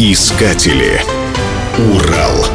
Искатели. Урал.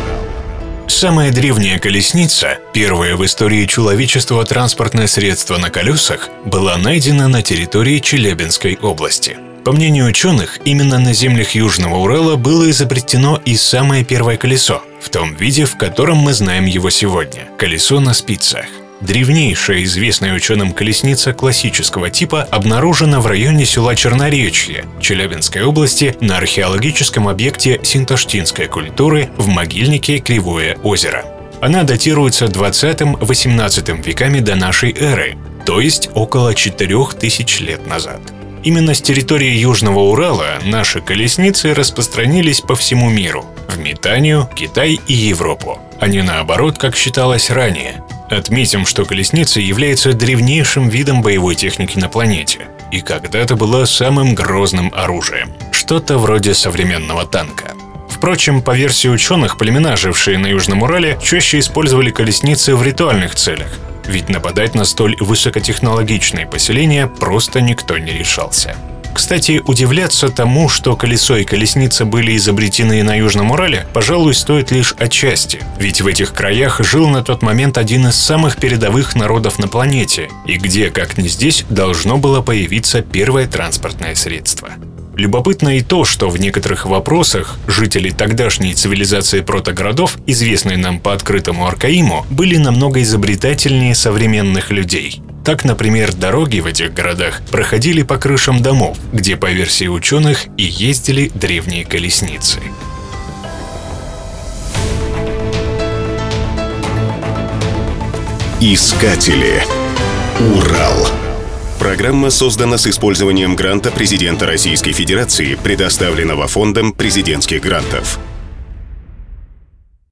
Самая древняя колесница, первое в истории человечества транспортное средство на колесах, была найдена на территории Челябинской области. По мнению ученых, именно на землях Южного Урала было изобретено и самое первое колесо, в том виде, в котором мы знаем его сегодня – колесо на спицах. Древнейшая известная ученым колесница классического типа обнаружена в районе села Черноречье Челябинской области на археологическом объекте синтоштинской культуры в могильнике Кривое озеро. Она датируется 20-18 веками до нашей эры, то есть около 4000 лет назад. Именно с территории Южного Урала наши колесницы распространились по всему миру – в Метанию, Китай и Европу, а не наоборот, как считалось ранее. Отметим, что колесница является древнейшим видом боевой техники на планете и когда-то была самым грозным оружием. Что-то вроде современного танка. Впрочем, по версии ученых, племена, жившие на Южном Урале, чаще использовали колесницы в ритуальных целях, ведь нападать на столь высокотехнологичные поселения просто никто не решался. Кстати, удивляться тому, что колесо и колесница были изобретены на Южном Урале, пожалуй, стоит лишь отчасти. Ведь в этих краях жил на тот момент один из самых передовых народов на планете, и где, как ни здесь, должно было появиться первое транспортное средство. Любопытно и то, что в некоторых вопросах жители тогдашней цивилизации протогородов, известные нам по открытому Аркаиму, были намного изобретательнее современных людей. Так, например, дороги в этих городах проходили по крышам домов, где, по версии ученых, и ездили древние колесницы. Искатели. Урал. Программа создана с использованием гранта президента Российской Федерации, предоставленного Фондом президентских грантов.